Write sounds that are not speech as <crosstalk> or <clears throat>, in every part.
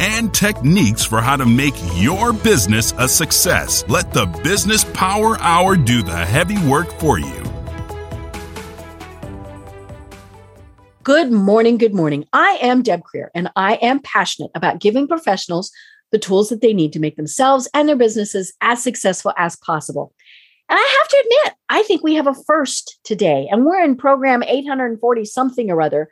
and techniques for how to make your business a success. Let the Business Power Hour do the heavy work for you. Good morning. Good morning. I am Deb Krier, and I am passionate about giving professionals the tools that they need to make themselves and their businesses as successful as possible. And I have to admit, I think we have a first today, and we're in program 840 something or other.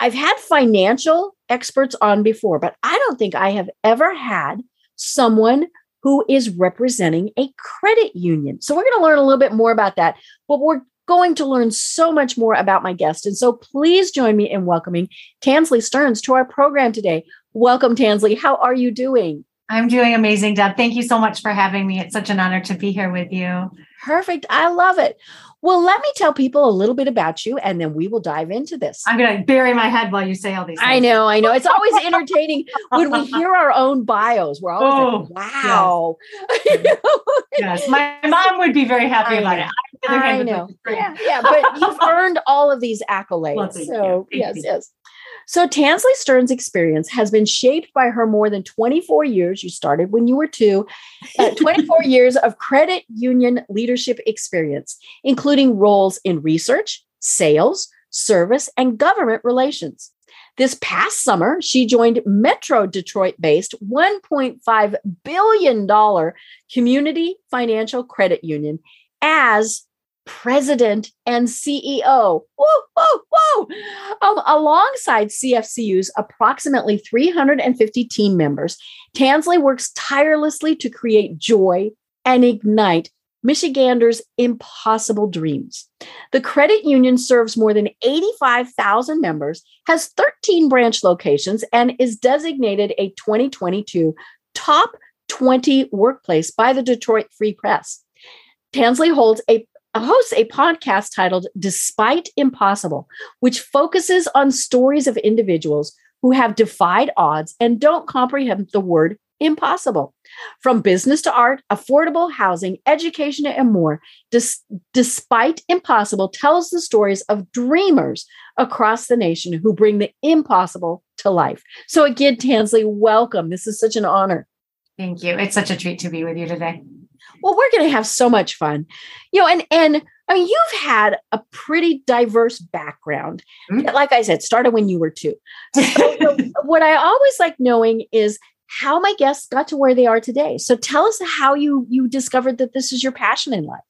I've had financial experts on before, but I don't think I have ever had someone who is representing a credit union. So we're going to learn a little bit more about that, but we're going to learn so much more about my guest. And so please join me in welcoming Tansley Stearns to our program today. Welcome, Tansley. How are you doing? I'm doing amazing, Deb. Thank you so much for having me. It's such an honor to be here with you. Perfect. I love it. Well, let me tell people a little bit about you and then we will dive into this. I'm going to bury my head while you say all these things. I know, I know. It's always entertaining <laughs> when we hear our own bios. We're always oh, like, wow. Yes. <laughs> yes. My mom would be very happy I about know. it. I, I know. Yeah, yeah, but you've earned all of these <laughs> accolades. Well, so, yes, yes. So Tansley Stearn's experience has been shaped by her more than 24 years. You started when you were two, uh, <laughs> 24 years of credit union leadership experience, including roles in research, sales, service, and government relations. This past summer, she joined Metro Detroit based $1.5 billion community financial credit union as president and CEO. Whoa, whoa, whoa. Um, alongside CFCU's approximately 350 team members, Tansley works tirelessly to create joy and ignite Michiganders' impossible dreams. The credit union serves more than 85,000 members, has 13 branch locations, and is designated a 2022 top 20 workplace by the Detroit Free Press. Tansley holds a hosts a podcast titled Despite Impossible, which focuses on stories of individuals who have defied odds and don't comprehend the word impossible. From business to art, affordable housing, education, and more, Des- Despite Impossible tells the stories of dreamers across the nation who bring the impossible to life. So, again, Tansley, welcome. This is such an honor. Thank you. It's such a treat to be with you today well we're going to have so much fun you know and and I mean, you've had a pretty diverse background. Mm-hmm. Like I said, started when you were two. <laughs> So, what I always like knowing is how my guests got to where they are today. So tell us how you you discovered that this is your passion in life.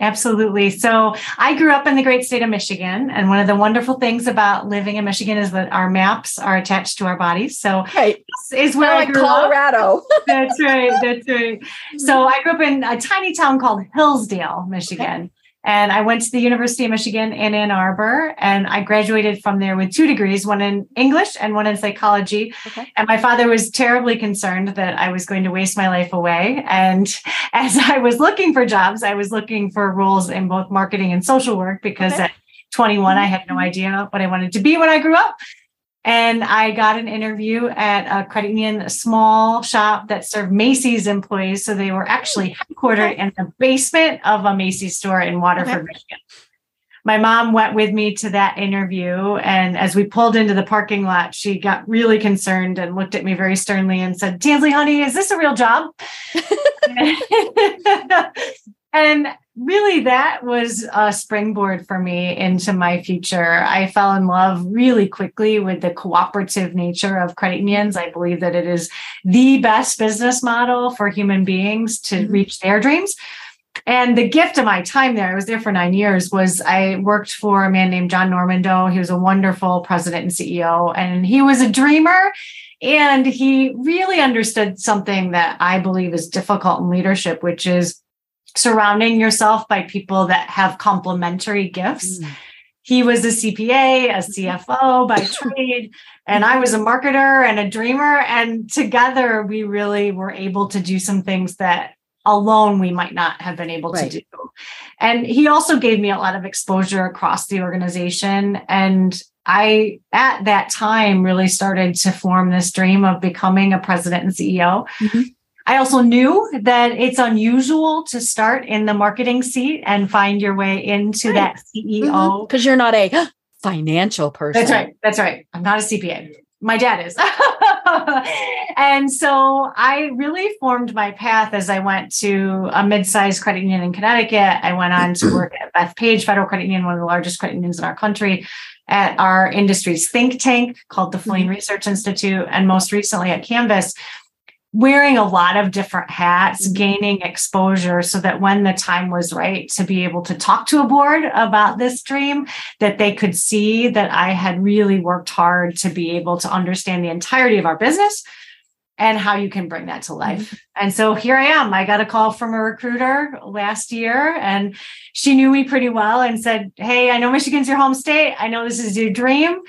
Absolutely. So I grew up in the great state of Michigan. And one of the wonderful things about living in Michigan is that our maps are attached to our bodies. So right. this is where I grew Colorado. up. <laughs> That's right. That's right. So I grew up in a tiny town called Hillsdale, Michigan. Okay. And I went to the University of Michigan in Ann Arbor and I graduated from there with two degrees, one in English and one in psychology. Okay. And my father was terribly concerned that I was going to waste my life away. And <laughs> as I was looking for jobs, I was looking for roles in both marketing and social work because okay. at 21, I had no mm-hmm. idea what I wanted to be when I grew up. And I got an interview at a credit union, a small shop that served Macy's employees. So they were actually headquartered in the basement of a Macy's store in Waterford, okay. Michigan. My mom went with me to that interview. And as we pulled into the parking lot, she got really concerned and looked at me very sternly and said, Tansley, honey, is this a real job? <laughs> <laughs> and really that was a springboard for me into my future i fell in love really quickly with the cooperative nature of credit unions i believe that it is the best business model for human beings to mm-hmm. reach their dreams and the gift of my time there, I was there for nine years, was I worked for a man named John Normando. He was a wonderful president and CEO, and he was a dreamer. And he really understood something that I believe is difficult in leadership, which is surrounding yourself by people that have complementary gifts. Mm. He was a CPA, a CFO by <laughs> trade, and I was a marketer and a dreamer. And together, we really were able to do some things that alone we might not have been able right. to do. And he also gave me a lot of exposure across the organization. And I, at that time, really started to form this dream of becoming a president and CEO. Mm-hmm. I also knew that it's unusual to start in the marketing seat and find your way into right. that CEO. Because mm-hmm. you're not a <gasps> financial person. That's right. That's right. I'm not a CPA. My dad is. <laughs> and so I really formed my path as I went to a mid-sized credit union in Connecticut. I went on to work at Bethpage Federal Credit Union, one of the largest credit unions in our country, at our industry's think tank called the Filene mm-hmm. Research Institute, and most recently at Canvas, wearing a lot of different hats, mm-hmm. gaining exposure so that when the time was right to be able to talk to a board about this dream, that they could see that I had really worked hard to be able to understand the entirety of our business and how you can bring that to life. Mm-hmm. And so here I am. I got a call from a recruiter last year and she knew me pretty well and said, Hey, I know Michigan's your home state. I know this is your dream.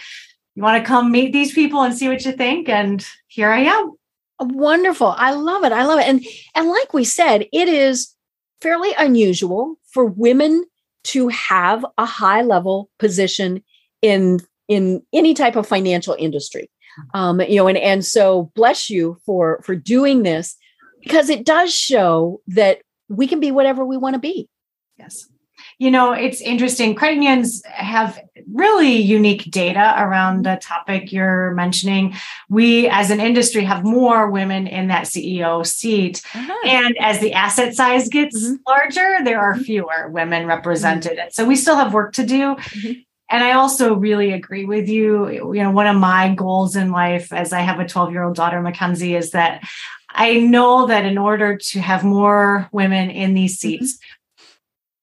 You want to come meet these people and see what you think? And here I am. Wonderful. I love it. I love it. And and like we said, it is fairly unusual for women to have a high level position in in any type of financial industry. Um, you know, and and so bless you for for doing this because it does show that we can be whatever we want to be. Yes you know, it's interesting. Credit unions have really unique data around the topic you're mentioning. We, as an industry, have more women in that CEO seat. Uh-huh. And as the asset size gets mm-hmm. larger, there are mm-hmm. fewer women represented. Mm-hmm. So we still have work to do. Mm-hmm. And I also really agree with you. You know, one of my goals in life, as I have a 12 year old daughter, Mackenzie, is that I know that in order to have more women in these mm-hmm. seats,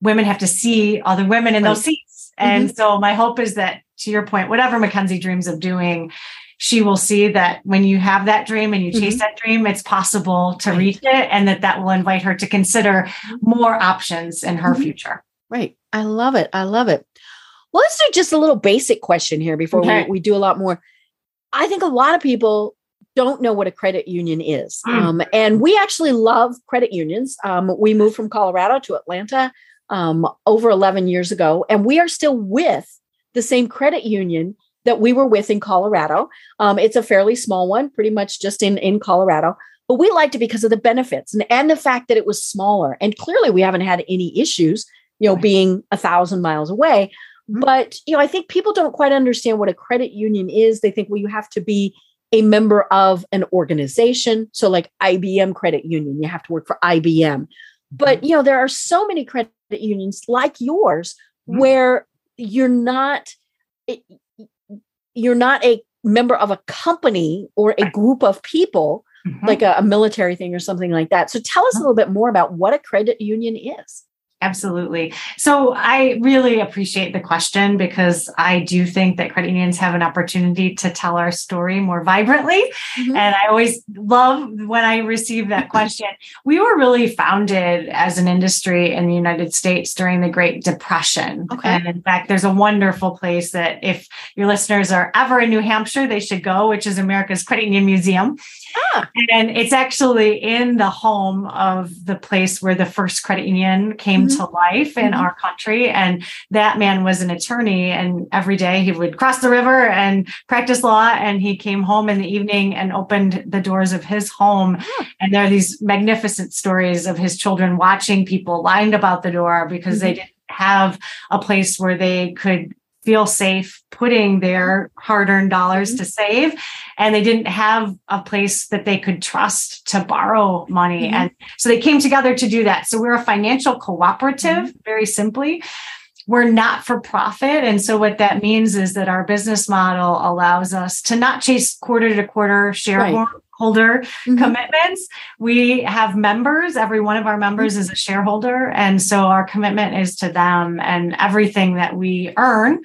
women have to see other women in right. those seats. And mm-hmm. so my hope is that to your point, whatever Mackenzie dreams of doing, she will see that when you have that dream and you chase mm-hmm. that dream, it's possible to right. reach it and that that will invite her to consider more options in her mm-hmm. future. Right. I love it. I love it. Well, let's do just a little basic question here before okay. we, we do a lot more. I think a lot of people don't know what a credit union is. Mm. Um, and we actually love credit unions. Um, we moved from Colorado to Atlanta um, over 11 years ago. And we are still with the same credit union that we were with in Colorado. Um, it's a fairly small one, pretty much just in, in Colorado. But we liked it because of the benefits and, and the fact that it was smaller. And clearly, we haven't had any issues, you know, being a thousand miles away. Mm-hmm. But, you know, I think people don't quite understand what a credit union is. They think, well, you have to be a member of an organization. So, like IBM Credit Union, you have to work for IBM. But, you know, there are so many credit unions like yours mm-hmm. where you're not you're not a member of a company or a group of people mm-hmm. like a, a, military thing or something like that so tell us a little bit more about what a credit union is Absolutely. So I really appreciate the question because I do think that credit unions have an opportunity to tell our story more vibrantly. Mm-hmm. And I always love when I receive that question. <laughs> We were really founded as an industry in the United States during the Great Depression. Okay. And in fact, there's a wonderful place that if your listeners are ever in New Hampshire, they should go, which is America's Credit Union Museum. Ah. And it's actually in the home of the place where the first credit union came mm-hmm. to life in mm-hmm. our country. And that man was an attorney. And every day he would cross the river and practice law. And he came home in the evening and opened the doors of his home. Ah. And there are these magnificent stories of his children watching people lined about the door because mm-hmm. they didn't have a place where they could feel safe putting their hard earned dollars mm-hmm. to save. And they didn't have a place that they could trust to borrow money. Mm-hmm. And so they came together to do that. So we're a financial cooperative, mm-hmm. very simply. We're not for profit. And so what that means is that our business model allows us to not chase quarter to quarter shareholder. Right holder mm-hmm. commitments. We have members. Every one of our members is a shareholder. And so our commitment is to them and everything that we earn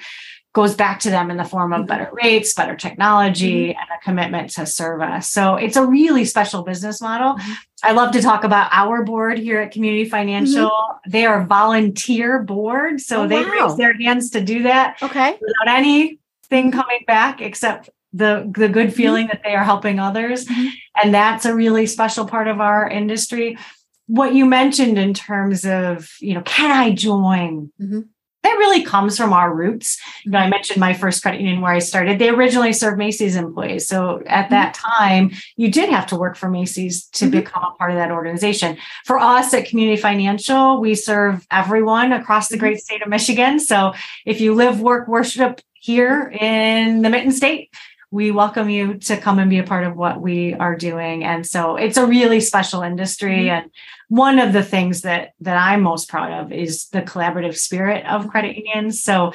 goes back to them in the form of better rates, better technology, mm-hmm. and a commitment to service. So it's a really special business model. Mm-hmm. I love to talk about our board here at Community Financial. Mm-hmm. They are volunteer board, so oh, they wow. raise their hands to do that. Okay. Without anything coming back except the the good mm-hmm. feeling mm-hmm. that they are helping others mm-hmm. and that's a really special part of our industry what you mentioned in terms of, you know, can I join? Mm-hmm that really comes from our roots. You know, I mentioned my first credit union where I started. They originally served Macy's employees. So at mm-hmm. that time, you did have to work for Macy's to mm-hmm. become a part of that organization. For us at Community Financial, we serve everyone across the mm-hmm. great state of Michigan. So if you live, work, worship here in the Mitten State, we welcome you to come and be a part of what we are doing and so it's a really special industry mm-hmm. and one of the things that that i'm most proud of is the collaborative spirit of credit unions so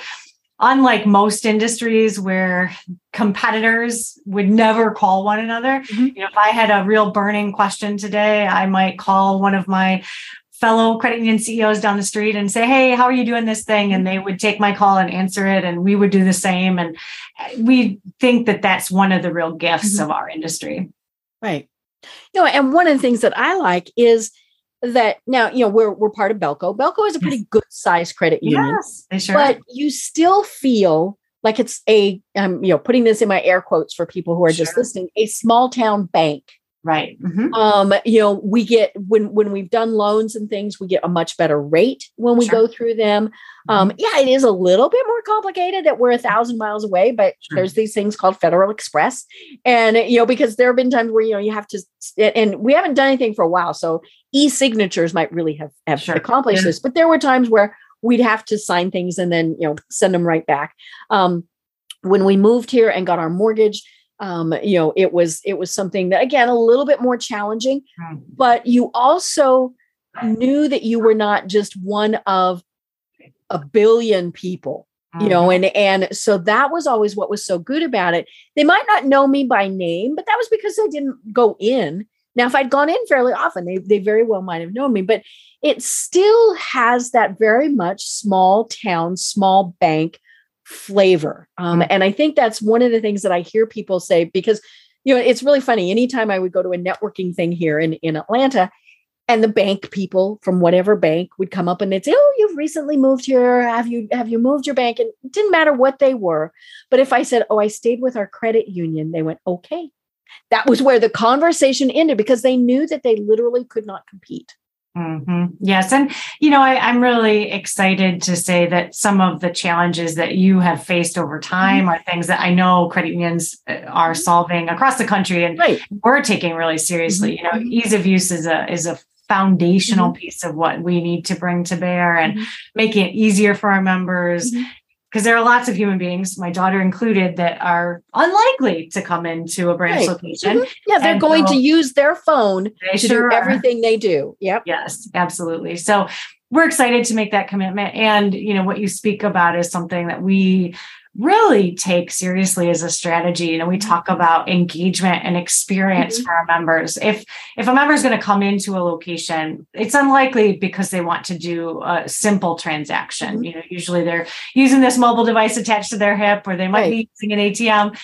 unlike most industries where competitors would never call one another mm-hmm. you know if i had a real burning question today i might call one of my fellow credit union CEOs down the street and say, Hey, how are you doing this thing? And they would take my call and answer it. And we would do the same. And we think that that's one of the real gifts mm-hmm. of our industry. Right. You know, and one of the things that I like is that now, you know, we're, we're part of Bellco. Bellco is a pretty good sized credit union, yes, sure but you still feel like it's a, um, you know, putting this in my air quotes for people who are sure. just listening, a small town bank Right. Mm-hmm. Um, you know, we get when when we've done loans and things, we get a much better rate when we sure. go through them. Um, mm-hmm. yeah, it is a little bit more complicated that we're a thousand miles away, but sure. there's these things called Federal Express, and you know because there have been times where you know you have to, and we haven't done anything for a while, so e-signatures might really have have sure. accomplished this, but there were times where we'd have to sign things and then you know send them right back. Um, when we moved here and got our mortgage um, you know it was it was something that again a little bit more challenging but you also knew that you were not just one of a billion people you know mm-hmm. and and so that was always what was so good about it. They might not know me by name but that was because i didn't go in. Now if i'd gone in fairly often they, they very well might have known me but it still has that very much small town small bank flavor. Um, mm. and I think that's one of the things that I hear people say because, you know, it's really funny. Anytime I would go to a networking thing here in, in Atlanta, and the bank people from whatever bank would come up and they'd say, "Oh, you've recently moved here. Have you have you moved your bank?" And it didn't matter what they were. But if I said, "Oh, I stayed with our credit union," they went, "Okay." That was where the conversation ended because they knew that they literally could not compete. Mm-hmm. Yes. And, you know, I, am really excited to say that some of the challenges that you have faced over mm-hmm. time mm-hmm. are things that I know credit unions uh, are mm-hmm. solving across the country and right. we're taking really seriously. Mm-hmm. You know, ease of use is a, is a foundational mm-hmm. piece of what we need to bring to bear and making it easier for our members because there are lots of human beings, my daughter included, that are unlikely to come into a branch right. location. Mm-hmm. Yeah, they're and going so to use their phone to sure do everything are. they do. Yep. Yes, absolutely. So we're excited to make that commitment. And you know, what you speak about is something that we really take seriously as a strategy. You know, we talk mm-hmm. about engagement and experience mm-hmm. for our members. If if a member is going to come into a location, it's unlikely because they want to do a simple transaction. Mm-hmm. You know, usually they're using this mobile device attached to their hip, or they might right. be using an ATM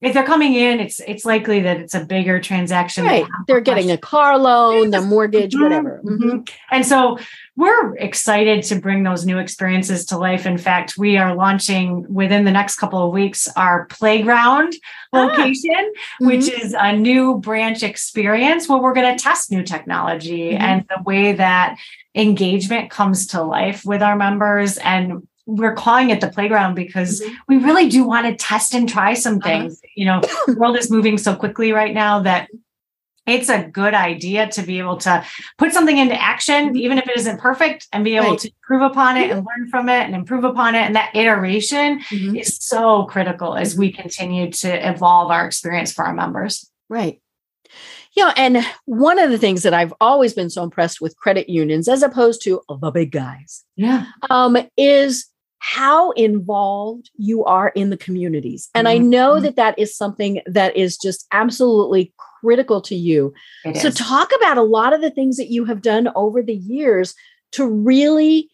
if they're coming in, it's it's likely that it's a bigger transaction. Right. They're getting a car loan, a mortgage, mm-hmm. whatever. Mm-hmm. And so we're excited to bring those new experiences to life. In fact, we are launching within the next couple of weeks our playground ah. location, mm-hmm. which is a new branch experience where we're going to test new technology mm-hmm. and the way that engagement comes to life with our members and we're calling it the playground because mm-hmm. we really do want to test and try some uh-huh. things. Uh-huh. You know, the world is moving so quickly right now that it's a good idea to be able to put something into action, mm-hmm. even if it isn't perfect, and be able right. to improve upon it and learn from it and improve upon it. And that iteration mm-hmm. is so critical as we continue to evolve our experience for our members. Right. You know, and one of the things that I've always been so impressed with credit unions, as opposed to the big guys, yeah, um, is how involved you are in the communities. And mm-hmm. I know mm-hmm. that that is something that is just absolutely critical to you. It so, is. talk about a lot of the things that you have done over the years to really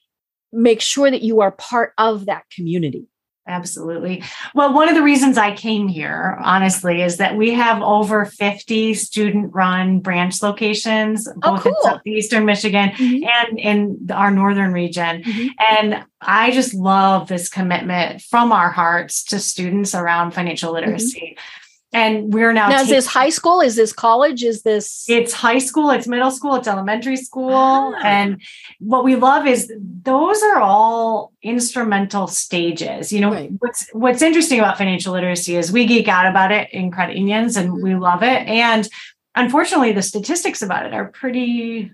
make sure that you are part of that community. Absolutely. Well, one of the reasons I came here, honestly, is that we have over 50 student run branch locations, oh, both oh, cool. in southeastern Michigan mm-hmm. and in our northern region. Mm-hmm. And I just love this commitment from our hearts to students around financial mm-hmm. literacy. Mm-hmm. And we're now, now is this high school is this college is this it's high school it's middle school it's elementary school ah. and what we love is those are all instrumental stages you know right. what's what's interesting about financial literacy is we geek out about it in credit unions and we love it and unfortunately the statistics about it are pretty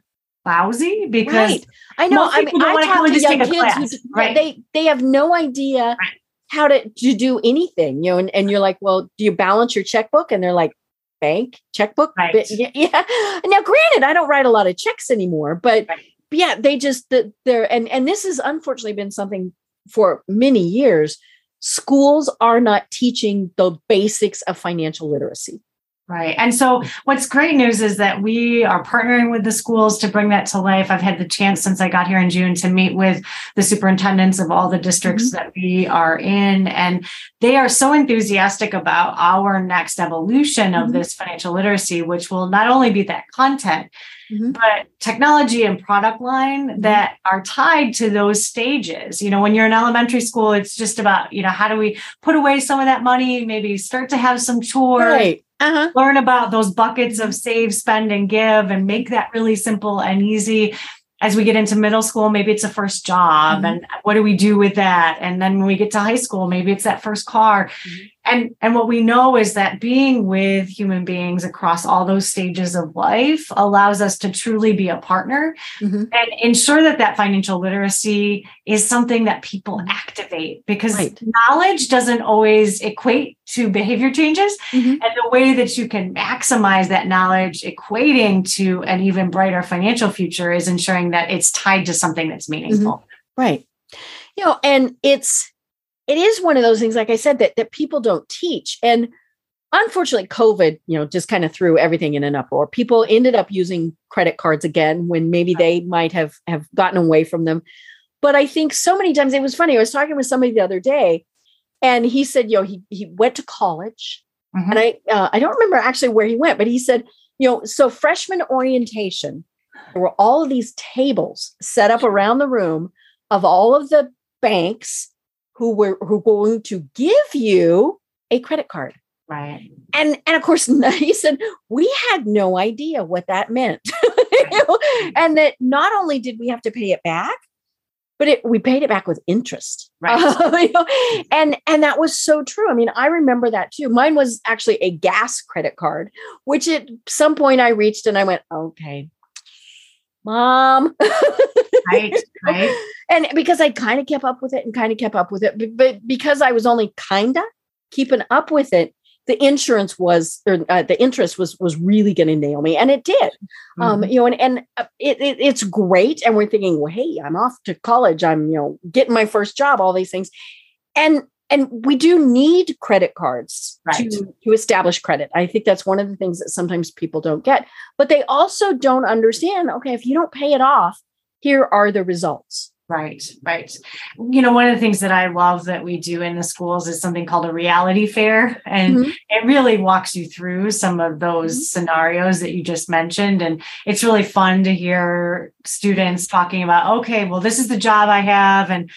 lousy because right. I know I mean I talk to young kids class, who, right? they they have no idea right how to, to do anything, you know, and, and you're like, well, do you balance your checkbook? And they're like, bank checkbook. Right. Yeah. <laughs> Now, granted, I don't write a lot of checks anymore, but, right. yeah, they just they're and and this has unfortunately been something for many years. Schools are not teaching the basics of financial literacy. Right. And so what's great news is that we are partnering with the schools to bring that to life. I've had the chance since I got here in June to meet with the superintendents of all the districts mm-hmm. that we are in. And they are so enthusiastic about our next evolution of mm-hmm. this financial literacy, which will not only be that content, Mm-hmm. but technology and product line mm-hmm. that are tied to those stages. You know, when you're in elementary school, it's just about, you know, how do we put away some of that money, maybe start to have some chores. Right uh-huh. learn about those buckets of save, spend, and give, and make that really simple and easy. As we get into middle school, maybe it's a first job, mm-hmm. and what do we do with that? And then when we get to high school, maybe it's that first car. Mm-hmm and and what we know is that being with human beings across all those stages of life allows us to truly be a partner mm-hmm. and ensure that that financial literacy is something that people activate because right. knowledge doesn't always equate to behavior changes mm-hmm. and the way that you can maximize that knowledge equating to an even brighter financial future is ensuring that it's tied to something that's meaningful mm-hmm. right you know and it's it is one of those things, like I said, that that people don't teach. And unfortunately, COVID, you know, just kind of threw everything in an uproar. People ended up using credit cards again when maybe they might have have gotten away from them. But I think so many times it was funny. I was talking with somebody the other day, and he said, you know, he he went to college, mm-hmm. and I uh, I don't remember actually where he went, but he said, you know, so freshman orientation, there were all of these tables set up around the room of all of the banks who were who going to give you a credit card. Right. And and of course <laughs> he said we had no idea what that meant. <laughs> and that not only did we have to pay it back, but it, we paid it back with interest. Right. Uh, <laughs> you know? And and that was so true. I mean, I remember that too. Mine was actually a gas credit card, which at some point I reached and I went, okay, mom. Right, right. <laughs> And because I kind of kept up with it and kind of kept up with it, but, but because I was only kind of keeping up with it, the insurance was or uh, the interest was was really going to nail me and it did um, mm-hmm. um you know and and uh, it, it, it's great and we're thinking well hey i'm off to college i'm you know getting my first job all these things and and we do need credit cards right. to, to establish credit. I think that's one of the things that sometimes people don't get. But they also don't understand okay, if you don't pay it off, here are the results. Right, right. You know, one of the things that I love that we do in the schools is something called a reality fair. And mm-hmm. it really walks you through some of those mm-hmm. scenarios that you just mentioned. And it's really fun to hear students talking about, okay, well, this is the job I have. And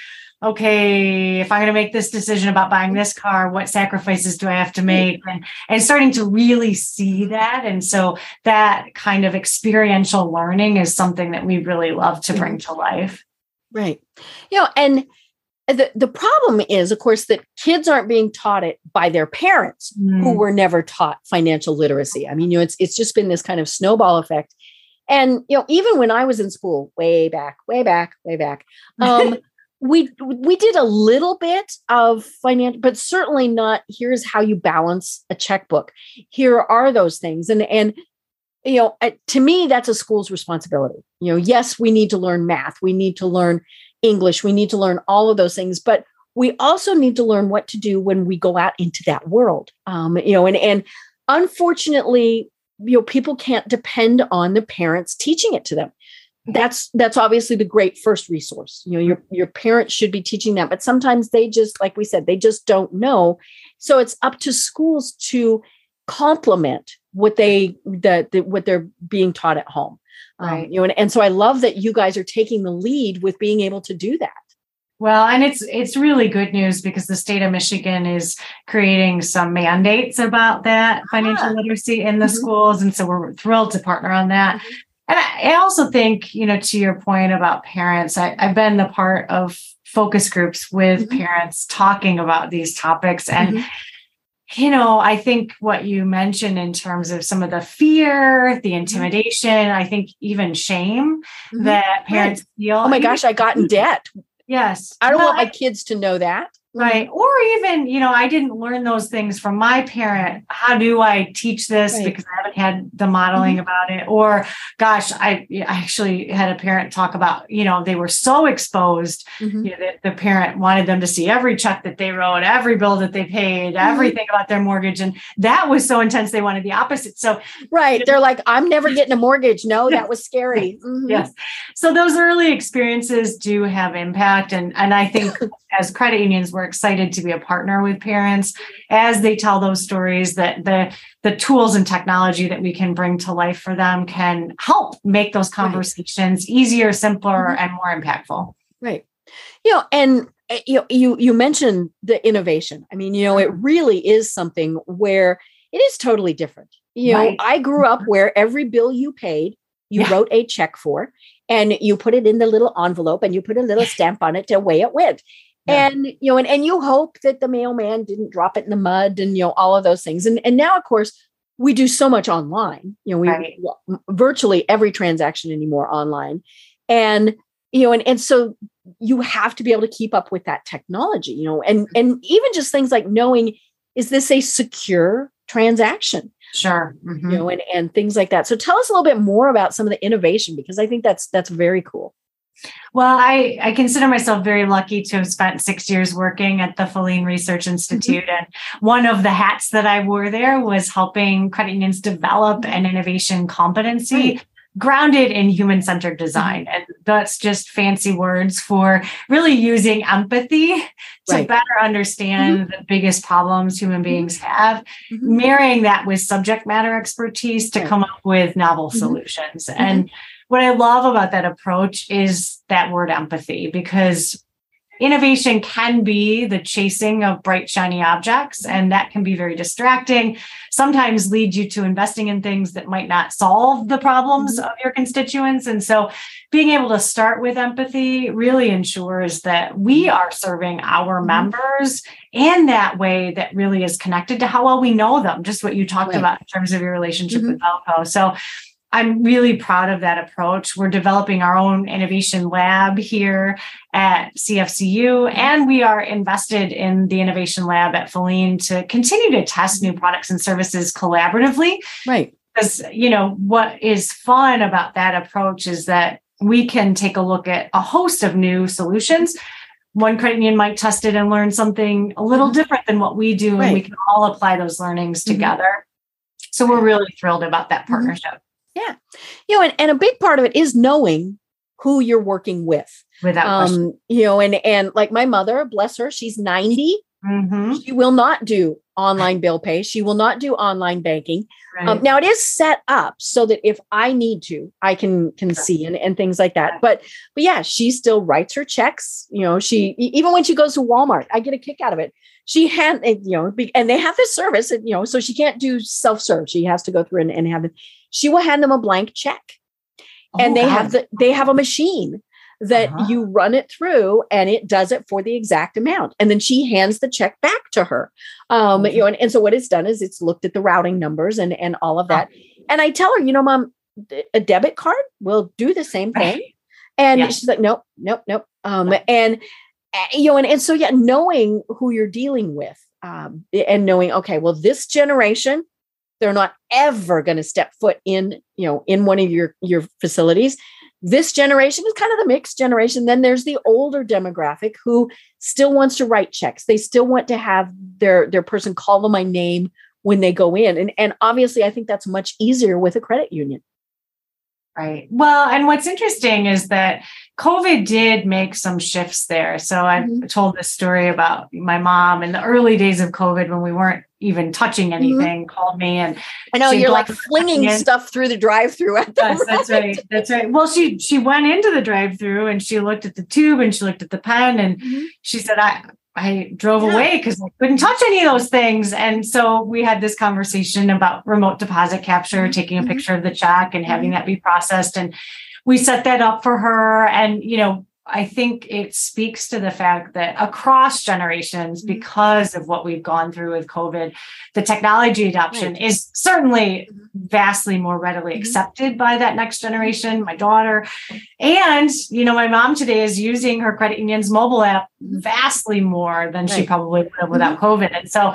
okay, if I'm going to make this decision about buying this car, what sacrifices do I have to make? And, and starting to really see that. And so that kind of experiential learning is something that we really love to bring to life. Right. You know, and the, the problem is, of course, that kids aren't being taught it by their parents mm. who were never taught financial literacy. I mean, you know, it's it's just been this kind of snowball effect. And you know, even when I was in school, way back, way back, way back, um, <laughs> we we did a little bit of financial but certainly not here's how you balance a checkbook. Here are those things. And and you know to me that's a school's responsibility. You know yes we need to learn math. We need to learn english. We need to learn all of those things. But we also need to learn what to do when we go out into that world. Um, you know and and unfortunately you know people can't depend on the parents teaching it to them that's that's obviously the great first resource you know your your parents should be teaching that but sometimes they just like we said they just don't know so it's up to schools to complement what they that the, what they're being taught at home um, right. um, you know and, and so i love that you guys are taking the lead with being able to do that Well, and it's it's really good news because the state of Michigan is creating some mandates about that financial ah. literacy in the mm-hmm. schools, and so we're thrilled to partner on that. Mm-hmm. And I, I, also think, you know, to your point about parents, I, have been the part of focus groups with mm-hmm. parents talking about these topics, and mm-hmm. you know, I think what you mentioned in terms of some of the fear, the mm-hmm. intimidation, I think even shame mm-hmm. that parents right. feel. Oh my gosh, I got in debt. Yes. I don't well, want my kids to know that. Right. Or even, you know, I didn't learn those things from my parent. How do I teach this right. because I haven't had the modeling mm-hmm. about it? Or gosh, I, I actually had a parent talk about, you know, they were so exposed mm-hmm. you know, that the parent wanted them to see every check that they wrote, every bill that they paid, mm-hmm. everything about their mortgage. And that was so intense they wanted the opposite. So right. They're like, I'm never getting a mortgage. No, <laughs> that was scary. Mm-hmm. Yes. So those early experiences do have impact. And and I think <laughs> as credit unions, we're excited to be a partner with parents as they tell those stories that the the tools and technology that we can bring to life for them can help make those conversations right. easier, simpler, mm-hmm. and more impactful. Right. You know, and eh, you know, you you mentioned the innovation. I mean, you know, it mm-hmm. really is something where it is totally different. You right. know, I grew up mm-hmm. where every bill you paid, you yeah. wrote a check for, and you put it in the little envelope and you put a little stamp on it to way it went. Yeah. And you know, and, and you hope that the mailman didn't drop it in the mud and you know all of those things. And and now, of course, we do so much online. You know, we right. virtually every transaction anymore online, and you know, and and so you have to be able to keep up with that technology. You know, and and even just things like knowing is this a secure transaction? Sure. Mm-hmm. You know, and and things like that. So tell us a little bit more about some of the innovation because I think that's that's very cool. Well, I, I consider myself very lucky to have spent six years working at the Filene Research Institute. Mm-hmm. And one of the hats that I wore there was helping credit unions develop an innovation competency. Right. Grounded in human centered design. Mm-hmm. And that's just fancy words for really using empathy to right. better understand mm-hmm. the biggest problems human mm-hmm. beings have, mm-hmm. marrying that with subject matter expertise to come up with novel mm-hmm. solutions. And what I love about that approach is that word empathy because innovation can be the chasing of bright shiny objects and that can be very distracting sometimes lead you to investing in things that might not solve the problems mm-hmm. of your constituents and so being able to start with empathy really ensures that we are serving our mm-hmm. members in that way that really is connected to how well we know them just what you talked right. about in terms of your relationship mm-hmm. with Bellco so I'm really proud of that approach. We're developing our own innovation lab here at CFCU, and we are invested in the innovation lab at Filene to continue to test new products and services collaboratively. Right. Because, you know, what is fun about that approach is that we can take a look at a host of new solutions. One credit union might test it and learn something a little mm-hmm. different than what we do, right. and we can all apply those learnings mm-hmm. together. So we're really thrilled about that mm-hmm. partnership. Yeah. You know, and, and a big part of it is knowing who you're working with. Without um, question. you know, and and like my mother, bless her, she's 90. Mm-hmm. She will not do online bill pay. She will not do online banking. Um, right. Um, now it is set up so that if I need to, I can can see and, and things like that. But but yeah, she still writes her checks. You know, she even when she goes to Walmart, I get a kick out of it. She had you know, and they have this service, and, you know, so she can't do self serve. She has to go through and, and have it she will hand them a blank check. Oh, and they have the they have a machine that uh-huh. you run it through and it does it for the exact amount. And then she hands the check back to her. Um you know and, and so what it's done is it's looked at the routing numbers and and all of that. And i tell her you know mom a debit card will do the same <laughs> thing. And yeah. she's like nope nope nope. Um and eh, you know and, and so yeah knowing who you're dealing with um and knowing okay well this generation they're not ever going to step foot in you know in one of your your facilities this generation is kind of the mixed generation then there's the older demographic who still wants to write checks they still want to have their their person call them my name when they go in and and obviously i think that's much easier with a credit union Right. Well, and what's interesting is that COVID did make some shifts there. So I've mm-hmm. told this story about my mom in the early days of COVID when we weren't even touching mm-hmm. anything, mm-hmm. called me and I know you're like flinging stuff through the drive-through at yes, right. that's right. That's right. Well, she she went into the drive-through and she looked at the tube and she looked at the pen and mm-hmm. she said, I I drove yeah. away because I couldn't touch any of those things. And so we had this conversation about remote deposit capture, mm-hmm. taking a mm-hmm. picture of the check and having that be processed. And we set that up for her. And, you know, I think it speaks to the fact that across generations, mm-hmm. because of what we've gone through with COVID, the technology adoption right. is certainly mm-hmm. vastly more readily mm-hmm. accepted by that next generation, my daughter. And, you know, my mom today is using her credit union's mobile app vastly more than right. she probably would have without. COVID. And so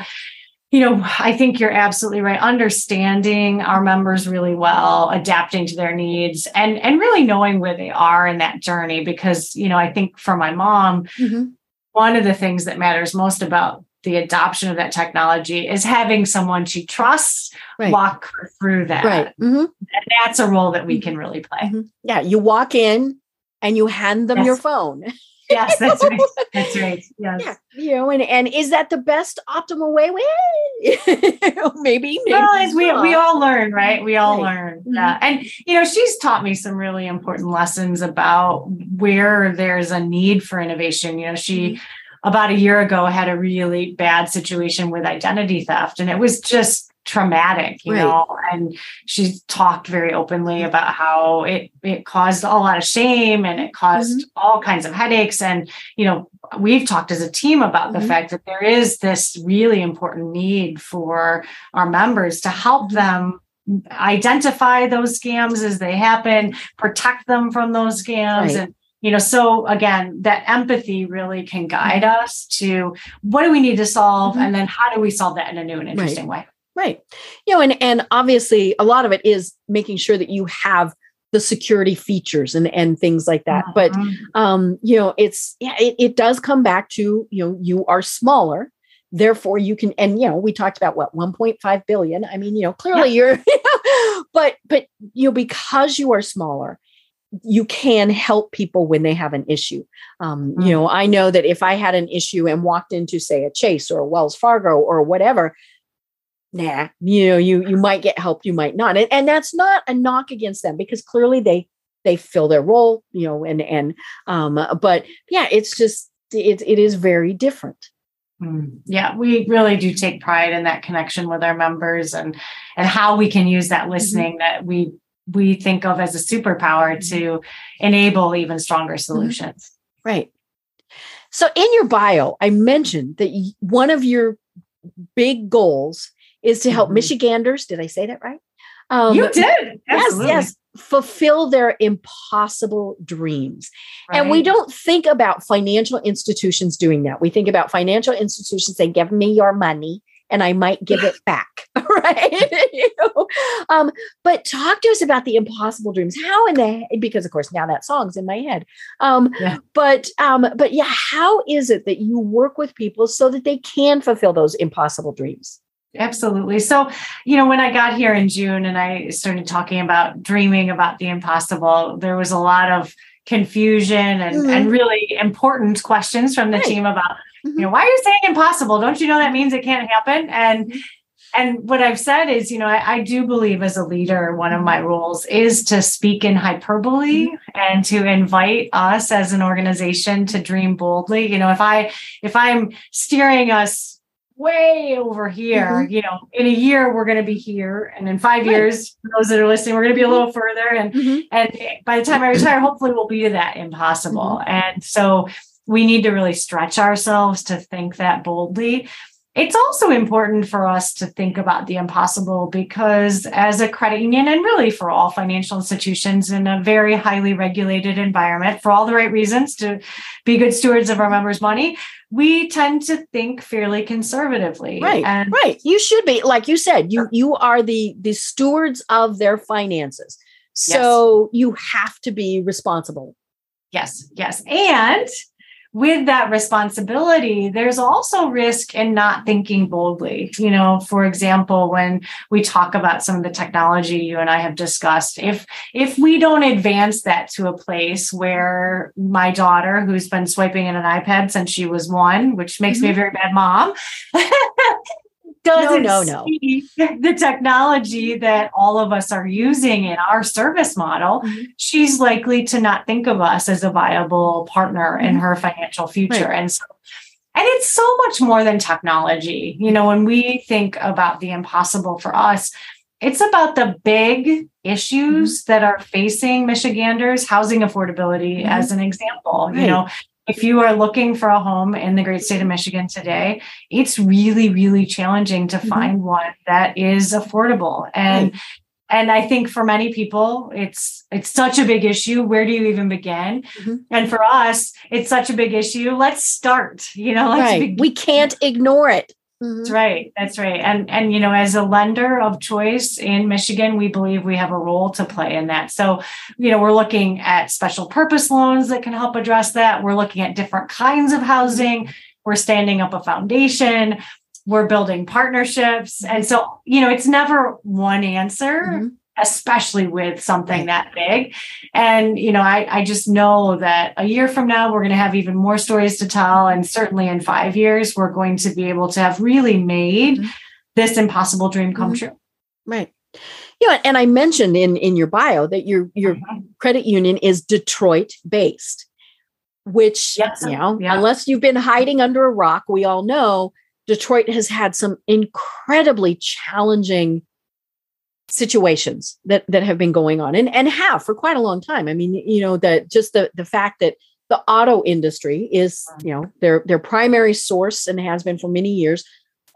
you know, I think you're absolutely right. Understanding our members really well, adapting to their needs, and and really knowing where they are in that journey. Because you know, I think for my mom, mm-hmm. one of the things that matters most about the adoption of that technology is having someone she trusts right. walk her through that. Right. Mm-hmm. And that's a role that we mm-hmm. can really play. Mm-hmm. Yeah, you walk in and you hand them yes. your phone. Yes, that's right. <laughs> That's right. Yes. Yeah. You know, and, and is that the best optimal way? Well, <laughs> maybe, maybe. Well, we, we all learn, right? We all right. learn. Mm-hmm. Yeah. And, you know, she's taught me some really important lessons about where there's a need for innovation. You know, she, mm-hmm. about a year ago, had a really bad situation with identity theft, and it was just traumatic you right. know and she talked very openly about how it it caused a lot of shame and it caused mm-hmm. all kinds of headaches and you know we've talked as a team about mm-hmm. the fact that there is this really important need for our members to help mm-hmm. them identify those scams as they happen protect them from those scams right. and you know so again that empathy really can guide mm-hmm. us to what do we need to solve mm-hmm. and then how do we solve that in a new and interesting right. way Right. You know, and and obviously a lot of it is making sure that you have the security features and and things like that. Mm-hmm. But um, you know, it's yeah, it, it does come back to, you know, you are smaller. Therefore, you can, and you know, we talked about what 1.5 billion. I mean, you know, clearly yeah. you're, <laughs> but but you know, because you are smaller, you can help people when they have an issue. Um, mm-hmm. You know, I know that if I had an issue and walked into, say, a Chase or a Wells Fargo or whatever, nah, you know, you you might get help, you might not. And, and that's not a knock against them because clearly they they fill their role, you know, and and um, but yeah, it's just it it is very different. Mm, yeah, we really do take pride in that connection with our members and and how we can use that mm-hmm. listening mm-hmm. that we we think of as a superpower mm-hmm. to enable even stronger mm-hmm. solutions. Right. So in your bio, I mentioned that one of your big goals is to help mm-hmm. Michiganders. Did I say that right? Um, you did. Absolutely. Yes, yes. Fulfill their impossible dreams. Right. And we don't think about financial institutions doing that. We think about financial institutions saying, give me your money and I might give it <laughs> back. <laughs> right. <laughs> you know? um, but talk to us about the impossible dreams. How in the because of course now that song's in my head. Um, yeah. but um, but yeah, how is it that you work with people so that they can fulfill those impossible dreams? Absolutely. So, you know, when I got here in June and I started talking about dreaming about the impossible, there was a lot of confusion and, mm-hmm. and really important questions from the right. team about, mm-hmm. you know, why are you saying impossible? Don't you know that means it can't happen? And mm-hmm. and what I've said is, you know, I, I, do believe as a leader, one of my roles is to speak in hyperbole mm-hmm. and to invite us as an organization to dream boldly. You know, if I if I'm steering us way over here. Mm-hmm. You know, in a year we're going to be here, and in five right. years, those that are listening, we're going to be a little further. And mm-hmm. and by the time I retire, hopefully we'll be to that impossible. Mm-hmm. And so we need to really stretch ourselves to think that boldly. It's also important for us to think about the impossible because, as a credit union, and really for all financial institutions in a very highly regulated environment, for all the right reasons to be good stewards of our members' money, we tend to think fairly conservatively. Right. And right. You should be, like you said, you you are the the stewards of their finances. So yes. you have to be responsible. Yes, yes. And with that responsibility, there's also risk in not thinking boldly. You know, for example, when we talk about some of the technology you and I have discussed, if if we don't advance that to a place where my daughter, who's been swiping in an iPad since she was one, which makes mm-hmm. me a mm-hmm. very bad mom, <laughs> doesn't no, no, no. the technology that all of us are using in our service model, mm-hmm. she's likely to not think of us as a viable partner mm-hmm. in her financial future. Right. And so and it's so much more than technology. You know, when we think about the impossible for us, it's about the big issues mm-hmm. that are facing Michiganders, housing affordability, mm-hmm. as an example. Right. You know, if you are looking for a home in the great state of Michigan today, it's really, really challenging to mm-hmm. find one that is affordable. And right. and I think for many people, it's it's such a big issue. Where do you even begin? Mm-hmm. And for us, it's such a big issue. Let's start. You know, right. Begin. we can't ignore it. Mm-hmm. That's right. That's right. And and you know, as a lender of choice in Michigan, we believe we have a role to play in that. So, you know, we're looking at special purpose loans that can help address that. We're looking at different kinds of housing. We're standing up a foundation. We're building partnerships. And so, you know, it's never one answer. Mm-hmm especially with something that big. And, you know, I, I just know that a year from now, we're going to have even more stories to tell. And certainly in five years, we're going to be able to have really made mm-hmm. this impossible dream come mm-hmm. true. Right. You know, and I mentioned in, in your bio that your, your mm-hmm. credit union is Detroit based, which, yes. you know, yeah. unless you've been hiding under a rock, we all know Detroit has had some incredibly challenging situations that that have been going on and and have for quite a long time. I mean, you know, that just the the fact that the auto industry is, you know, their their primary source and has been for many years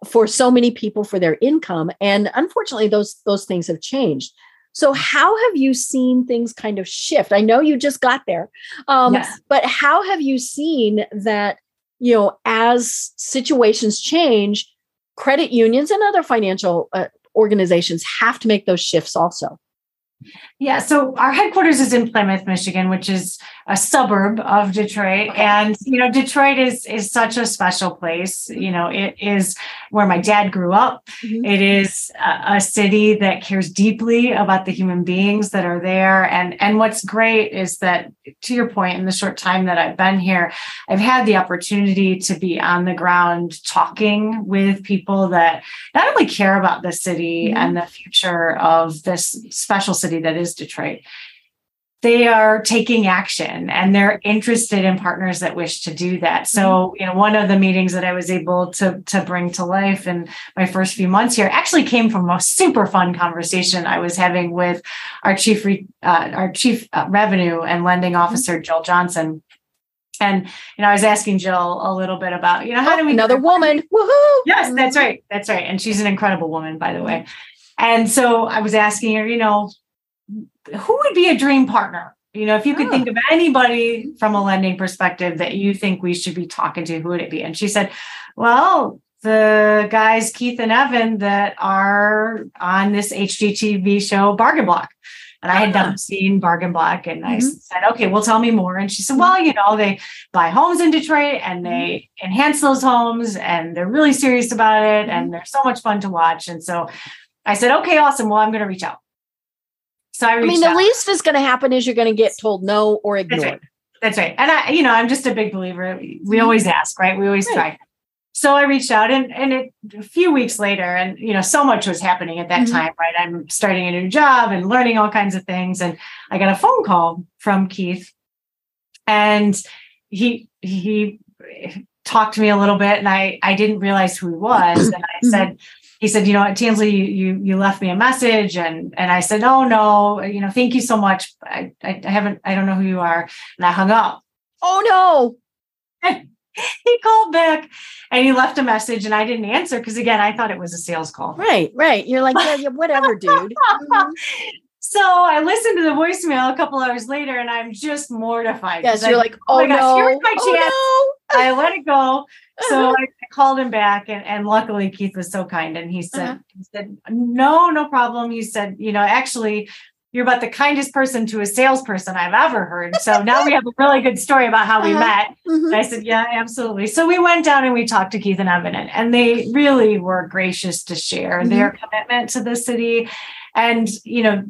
for so many people for their income and unfortunately those those things have changed. So how have you seen things kind of shift? I know you just got there. Um, yes. but how have you seen that, you know, as situations change, credit unions and other financial uh, organizations have to make those shifts also. Yeah, so our headquarters is in Plymouth, Michigan, which is a suburb of Detroit. Okay. And you know, Detroit is is such a special place. You know, it is where my dad grew up. Mm-hmm. It is a, a, city that cares deeply about the human beings that are there. And and what's great is that to your point, in the short time that I've been here, I've had the opportunity to be on the ground talking with people that not only care about the city mm-hmm. and the future of this special city that is Detroit, they are taking action and they're interested in partners that wish to do that. So, mm-hmm. you know, one of the meetings that I was able to, to bring to life in my first few months here actually came from a super fun conversation I was having with our chief, re, uh, our chief uh, revenue and lending mm-hmm. officer, Jill Johnson. And you know, I was asking Jill a little bit about, you know, how do we another woman? Woohoo! Yes, that's right. That's right. And she's an incredible woman, by the way. And so I was asking her, you know, who would be a dream partner? You know, if you could oh. think of anybody from a lending perspective that you think we should be talking to, who would it be? And she said, Well, the guys Keith and Evan that are on this HGTV show Bargain Block. And I had never ah. seen Bargain Block. And I mm-hmm. said, okay, well, tell me more. And she said, well, you know, they buy homes in Detroit and they mm-hmm. enhance those homes and they're really serious about it. And mm-hmm. they're so much fun to watch. And so I said, okay, awesome. Well, I'm going to reach out. So I, I mean, the least that's going to happen is you're going to get told no or ignored. That's right. That's right. And I, you know, I'm just a big believer. We mm-hmm. always ask, right? We always right. try. So I reached out and, and it, a few weeks later, and you know, so much was happening at that mm-hmm. time, right? I'm starting a new job and learning all kinds of things. And I got a phone call from Keith and he he talked to me a little bit and I I didn't realize who he was. And I <clears throat> said, mm-hmm he said, you know, Tansley, you you left me a message, and and I said, oh no, you know, thank you so much. I I, I haven't, I don't know who you are, and I hung up. Oh no. <laughs> he called back and he left a message and I didn't answer because again I thought it was a sales call. Right, right. You're like, yeah, yeah whatever, dude. Mm-hmm. <laughs> So I listened to the voicemail a couple hours later and I'm just mortified. Yes, you're I, like, oh, oh my no. gosh, here's my chance. Oh, no. I let it go. So uh-huh. I called him back and, and luckily Keith was so kind and he said, uh-huh. he said, no, no problem. He said, you know, actually you're about the kindest person to a salesperson I've ever heard. So now we have a really good story about how we uh-huh. met. Mm-hmm. I said, yeah, absolutely. So we went down and we talked to Keith and Evan and, and they really were gracious to share mm-hmm. their commitment to the city. And, you know,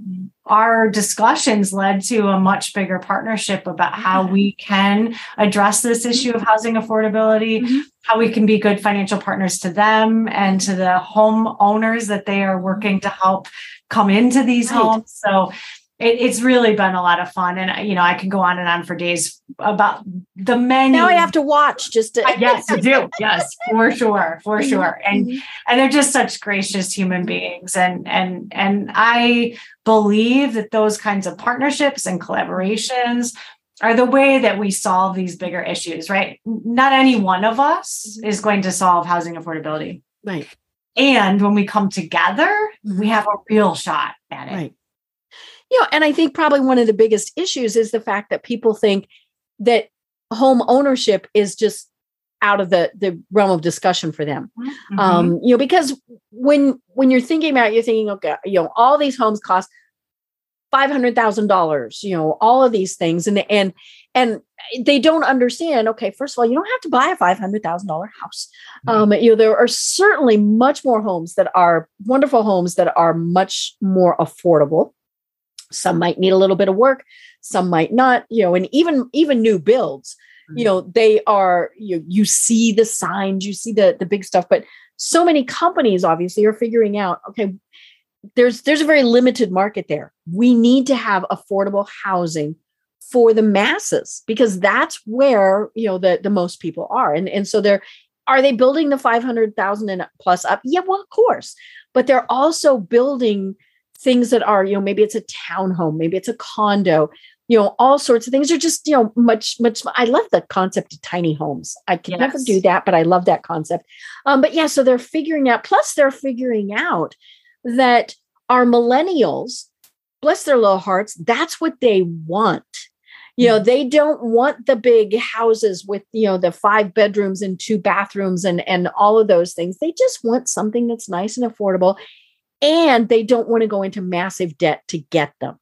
our discussions led to a much bigger partnership about how we can address this issue of housing affordability, mm-hmm. how we can be good financial partners to them and to the home owners that they are working to help come into these right. homes. So it, it's really been a lot of fun. And, you know, I can go on and on for days about the many. Now I have to watch just to. yes, you do. Yes, for sure. For mm-hmm. sure. And, mm-hmm. and they're just such gracious human beings. And, and, and I believe that those kinds of partnerships and collaborations are the way that we solve these bigger issues, right? Not any one of us mm-hmm. is going to solve housing affordability. Right. And when we come together, mm-hmm. we have a real shot at it. Right. You know, and I think probably one of the biggest issues is the fact that people think that home ownership is just out of the the realm of discussion for them. Mm-hmm. Um, you know, because when when you're thinking about it, you're thinking, okay, you know, all these homes cost five hundred thousand dollars, you know, all of these things, and and and they don't understand. Okay, first of all, you don't have to buy a five hundred thousand dollar house. Mm-hmm. Um, you know, there are certainly much more homes that are wonderful homes that are much more affordable. Some might need a little bit of work, some might not. You know, and even even new builds, mm-hmm. you know, they are you you see the signs, you see the the big stuff, but so many companies obviously are figuring out okay there's there's a very limited market there. We need to have affordable housing for the masses because that's where you know the the most people are and and so they're are they building the 500,000 and plus up yeah well of course but they're also building things that are you know maybe it's a townhome maybe it's a condo you know all sorts of things are just you know much much i love the concept of tiny homes i can yes. never do that but i love that concept um but yeah so they're figuring out plus they're figuring out that our millennials, bless their little hearts, that's what they want. You know, mm-hmm. they don't want the big houses with, you know, the five bedrooms and two bathrooms and and all of those things. They just want something that's nice and affordable and they don't want to go into massive debt to get them.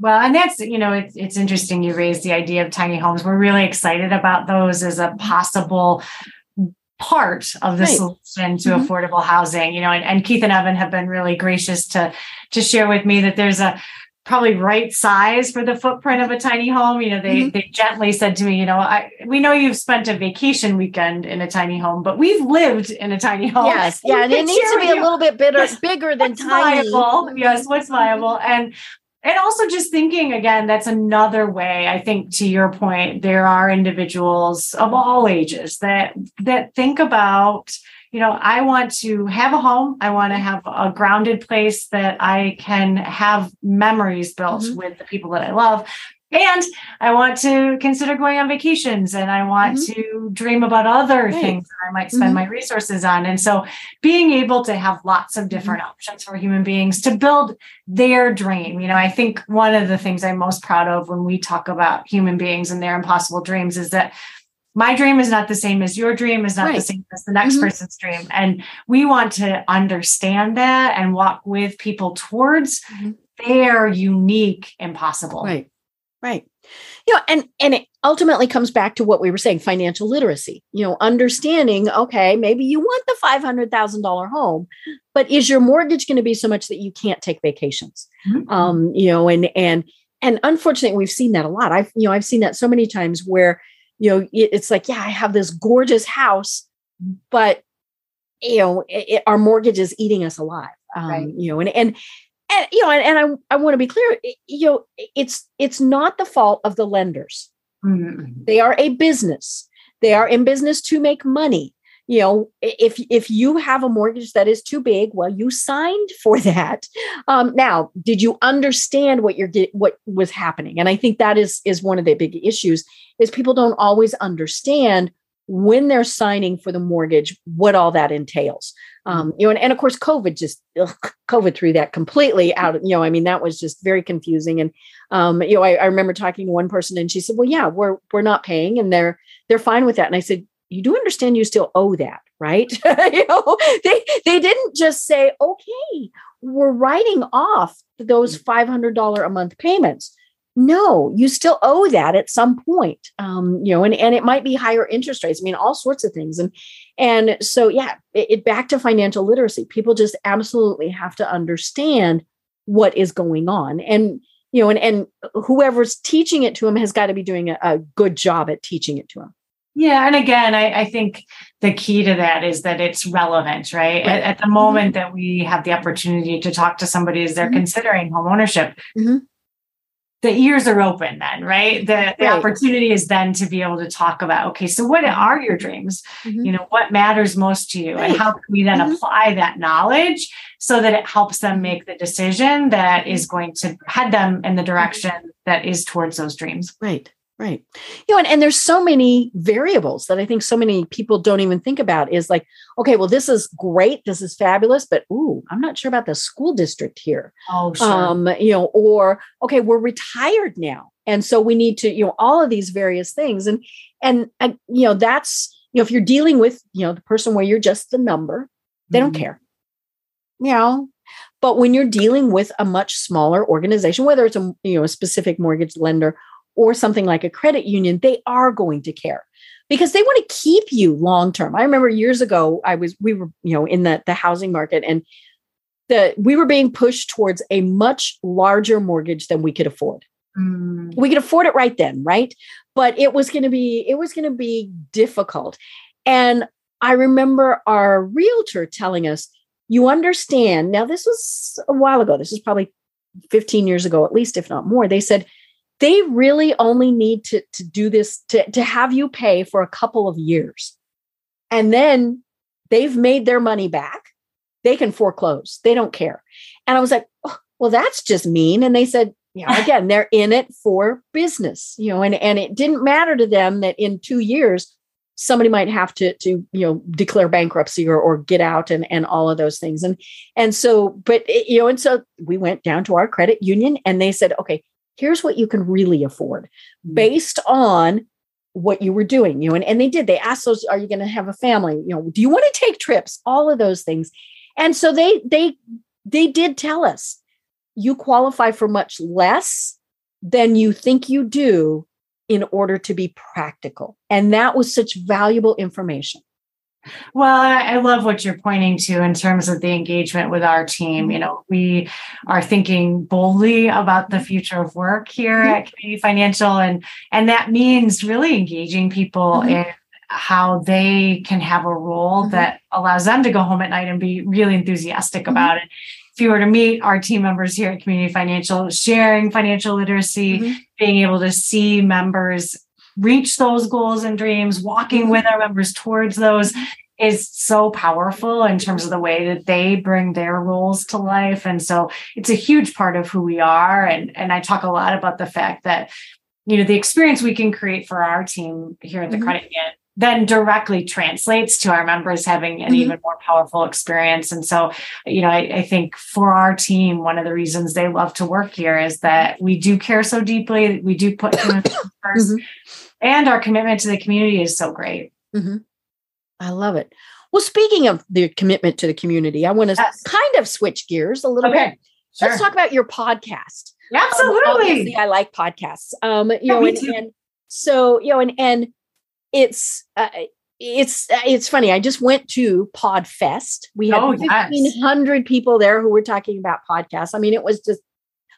Well, and that's, you know, it's, it's interesting you raised the idea of tiny homes. We're really excited about those as a possible part of the right. solution to mm-hmm. affordable housing you know and, and, keith and evan have been really gracious to to share with me that there's a probably right size for the footprint of a tiny home. You know they mm-hmm. they gently said to me you know I, we know you've spent a vacation weekend in a tiny home but we've lived in a tiny home. Yes yeah and <laughs> it needs to be a little bit bigger bigger than tiny. viable. yes what's viable? And and also just thinking again that's another way i think to your point there are individuals of all ages that that think about you know i want to have a home i want to have a grounded place that i can have memories built mm-hmm. with the people that i love and I want to consider going on vacations and I want mm-hmm. to dream about other right. things that I might spend mm-hmm. my resources on. And so being able to have lots of different mm-hmm. options for human beings to build their dream. You know, I think one of the things I'm most proud of when we talk about human beings and their impossible dreams is that my dream is not the same as your dream is not right. the same as the next mm-hmm. person's dream and we want to understand that and walk with people towards mm-hmm. their unique impossible right Right. You know, and and it ultimately comes back to what we were saying, financial literacy. You know, understanding, okay, maybe you want the $500,000 home, but is your mortgage going to be so much that you can't take vacations? Mm-hmm. Um, you know, and and and unfortunately we've seen that a lot. I've you know, I've seen that so many times where, you know, it's like, yeah, I have this gorgeous house, but you know, it, it, our mortgage is eating us alive. Um, right. you know, and and and you know and, and i i want to be clear you know it's it's not the fault of the lenders mm-hmm. they are a business they are in business to make money you know if if you have a mortgage that is too big well you signed <laughs> for that. Um, now did you understand what you're get, what was happening? And i think that is is one of the big issues is people don't always understand when they're signing for the mortgage what all that entails. Um, you know and, and of course covid just ugh, covid threw that completely out you know i mean that was just very confusing. And um, you know I, I remember talking to one person and she said well yeah we're we're not paying and they're they're fine with that. And i said you do understand you still owe that right? <laughs> You know they they didn't just say okay we're writing off those $500 a month payments. No you still owe that at some point um, you know and, and it might be higher interest rates i mean all sorts of things. And and so yeah it, it back to financial literacy people just absolutely have to understand what is going on. And you know and and whoever's teaching it to him has got to be doing a, a good job at teaching it to him yeah. And again, I, I, think the key to that is that it's relevant, right? right. At, at, the moment mm-hmm. that we have the opportunity to talk to somebody as they're mm-hmm. considering home ownership, mm-hmm. the ears are open then, right? The, the right. opportunity is then to be able to talk about, okay, so what mm-hmm. are your dreams? Mm-hmm. You know, what matters most to you? Right. And how can we then mm-hmm. apply that knowledge so that it helps them make the decision that is going to head them in the direction that is towards those dreams? Right. Right. You know, and, and there's so many variables that I think so many people don't even think about is like, okay, well, this is great. This is fabulous, but ooh, I'm not sure about the school district here. Oh, sure. Um, you know, or okay, we're retired now. And so we need to, you know, all of these various things. And and, you know, that's, you know, if you're dealing with, you know, the person where you're just the number, they mm-hmm. don't care. You know, but when you're dealing with a much smaller organization, whether it's a you know a specific mortgage lender or something like a credit union, they are going to care because they want to keep you long term. I remember years ago, I was we were you know in the the housing market and the we were being pushed towards a much larger mortgage than we could afford. Mm. We could afford it right then, right? But it was going to be it was going to be difficult. And I remember our realtor telling us, "You understand." Now this was a while ago. This is probably 15 years ago at least if not more. They said they really only need to, to do this to, to have you pay for a couple of years. And then they've made their money back. They can foreclose. They don't care. And I was like, oh, well, that's just mean. And they said, you <laughs> know, again, they're in it for business, you know, and, and it didn't matter to them that in two years, somebody might have to to you know declare bankruptcy or, or get out and and all of those things and and so but it, you know and so we went down to our credit union and they said okay here's what you can really afford mm. based on what you were doing you know and, and they did they asked those are you going to have a family? You know do you want to take trips? All of those things. And so they they they did tell us you qualify for much less than you think you do in order to be practical. And that was such valuable information well, I love what you're pointing to in terms of the engagement with our team. You know, we are thinking boldly about the future of work here mm-hmm. at Community Financial, and and that means really engaging people mm-hmm. in how they can have a role mm-hmm. that allows them to go home at night and be really enthusiastic mm-hmm. about it. If you were to meet our team members here at Community Financial, sharing financial literacy, mm-hmm. being able to see members reach those goals and dreams, walking with our members towards those is so powerful in terms of the way that they bring their roles to life. And so it's a huge part of who we are. And, and I talk a lot about the fact that, you know, the experience we can create for our team here at the mm-hmm. credit union then directly translates to our members having an mm-hmm. even more powerful experience. And so, you know, I, I, think for our team, one of the reasons they love to work here is that we do care so deeply. We do put <coughs> 1st mm-hmm. and our commitment to the community is so great. Mm-hmm. I love it. Well, speaking of the commitment to the community, I want to yes. kind of switch gears a little okay. bit. Sure. Let's talk about your podcast. Absolutely. Um, I like podcasts. Um, you yeah, know, and, and, so you know, and and it's uh, it's uh, it's funny. I just went to Podfest. We had oh, fifteen hundred yes. people there who were talking about podcasts. I mean, it was just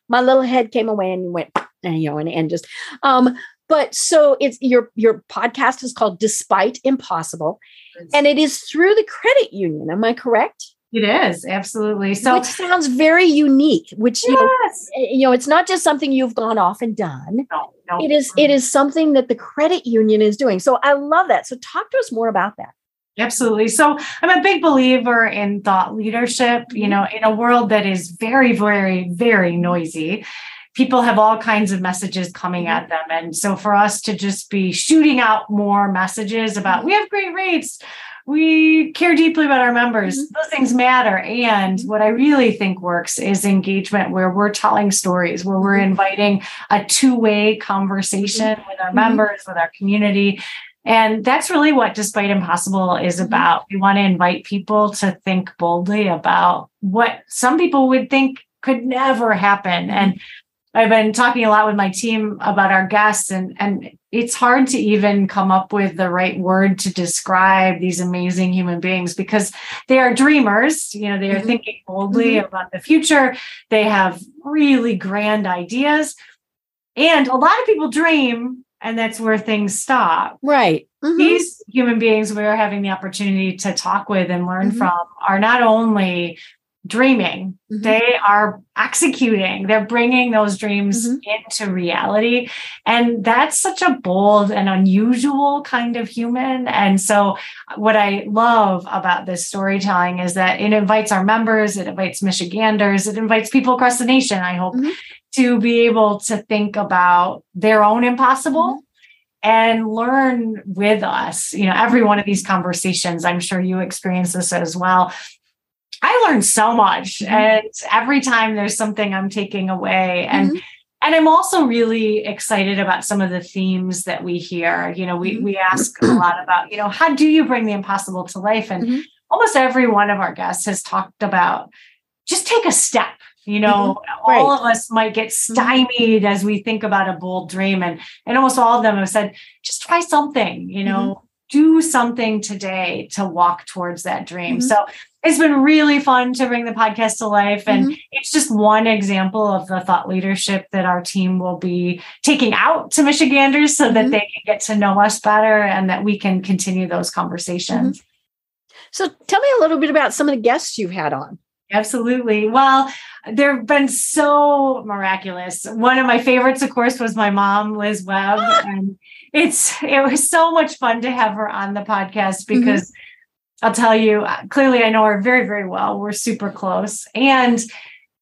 my little head came away and went, you know, and and just um. But so it's your your podcast is called Despite Impossible, and it is through the credit union. Am I correct? It is absolutely so. Which sounds very unique. Which yes. you, know, eh, you know, it's not just something you've gone off and done. No, no. It is. It is something that the credit union is doing. So I love that. So talk to us more about that. Absolutely. So I'm a big believer in thought leadership. You mm-hmm. know, in a world that is very, very, very noisy people have all kinds of messages coming mm-hmm. at them. And so for us to just be shooting out more messages about we have great rates, we care deeply about our members, mm-hmm. those things matter. And what I really think works is engagement where we're telling stories, where we're mm-hmm. inviting a two way conversation with our members, with our community. And that's really what Despite Impossible is about. We want to invite people to think boldly about what some people would think could never happen. And I've been talking a lot with my team about our guests, and and it's hard to even come up with the right word to describe these amazing human beings because they are dreamers. You know, they are mm-hmm. thinking boldly mm-hmm. about the future. They have really grand ideas, and a lot of people dream, and that's where things stop. Right. Mm-hmm. These human beings we are having the opportunity to talk with and learn mm-hmm. from are not only dreaming mm-hmm. they are executing they're bringing those dreams mm-hmm. into reality and that's such a bold and unusual kind of human and so what i love about this storytelling is that it invites our members it invites michiganders it invites people across the nation i hope mm-hmm. to be able to think about their own impossible mm-hmm. and learn with us you know every one of these conversations i'm sure you experience this as well I learned so much. Mm-hmm. And every time there's something I'm taking away. And mm-hmm. and I'm also really excited about some of the themes that we hear. You know, we mm-hmm. we ask a lot about, you know, how do you bring the impossible to life? And mm-hmm. almost every one of our guests has talked about just take a step. You know, mm-hmm. right. all of us might get mm-hmm. stymied as we think about a bold dream. And and almost all of them have said, just try something, you know, do something today to walk towards that dream. So it's been really fun to bring the podcast to life. And mm-hmm. it's just one example of the thought leadership that our team will be taking out to Michiganders so mm-hmm. that they can get to know us better and that we can continue those conversations. Mm-hmm. So tell me a little bit about some of the guests you've had on. Absolutely. Well, they've been so miraculous. One of my favorites, of course, was my mom, Liz Webb. and it's it was so much fun to have her on the podcast mm-hmm. because mm-hmm I'll tell you, uh, clearly I know her very, very well. We're super close. And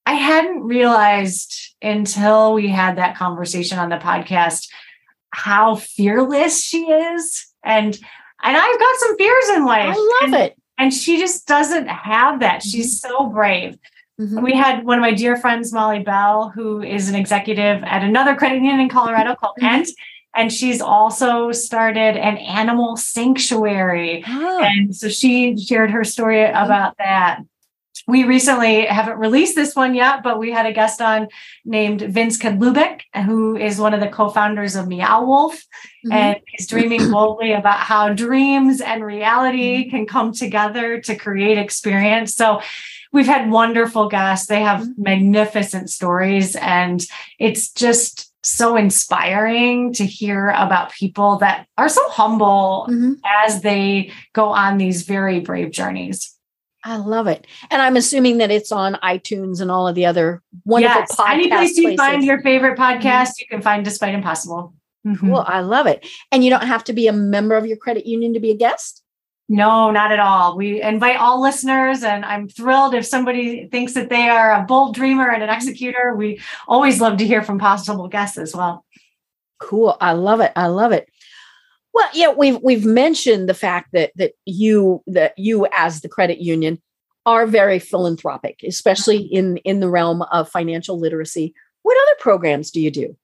I hadn't realized until we had that conversation on the podcast how fearless she is. And and I've got some fears in life. I love and, it. And she just doesn't have that. She's mm-hmm. so brave. Mm-hmm. We had one of my dear friends, Molly Bell, who is an executive at another credit union in Colorado called mm-hmm. And she's also started an animal sanctuary. Oh. And so she shared her story about that. We recently haven't released this one yet, but we had a guest on named Vince Kadlubek, who is one of the co-founders of Meow Wolf, mm-hmm. and he's dreaming <clears throat> boldly about how dreams and reality mm-hmm. can come together to create experience. So we've had wonderful guests. They have mm-hmm. magnificent stories, and it's just so inspiring to hear about people that are so humble mm-hmm. as they go on these very brave journeys. I love it. And I'm assuming that it's on iTunes and all of the other wonderful yes, podcasts. Any place you find your favorite podcast, mm-hmm. you can find Despite Impossible. Mm-hmm. Cool. I love it. And you don't have to be a member of your credit union to be a guest? No, not at all. We invite all listeners, and I'm thrilled if somebody thinks that they are a bold dreamer and an executor. We always love to hear from possible guests as well. Cool. I love it. I love it. Well, yeah, we've we've mentioned the fact that that you that you as the credit union are very philanthropic, especially in in the realm of financial literacy. What other programs do you do?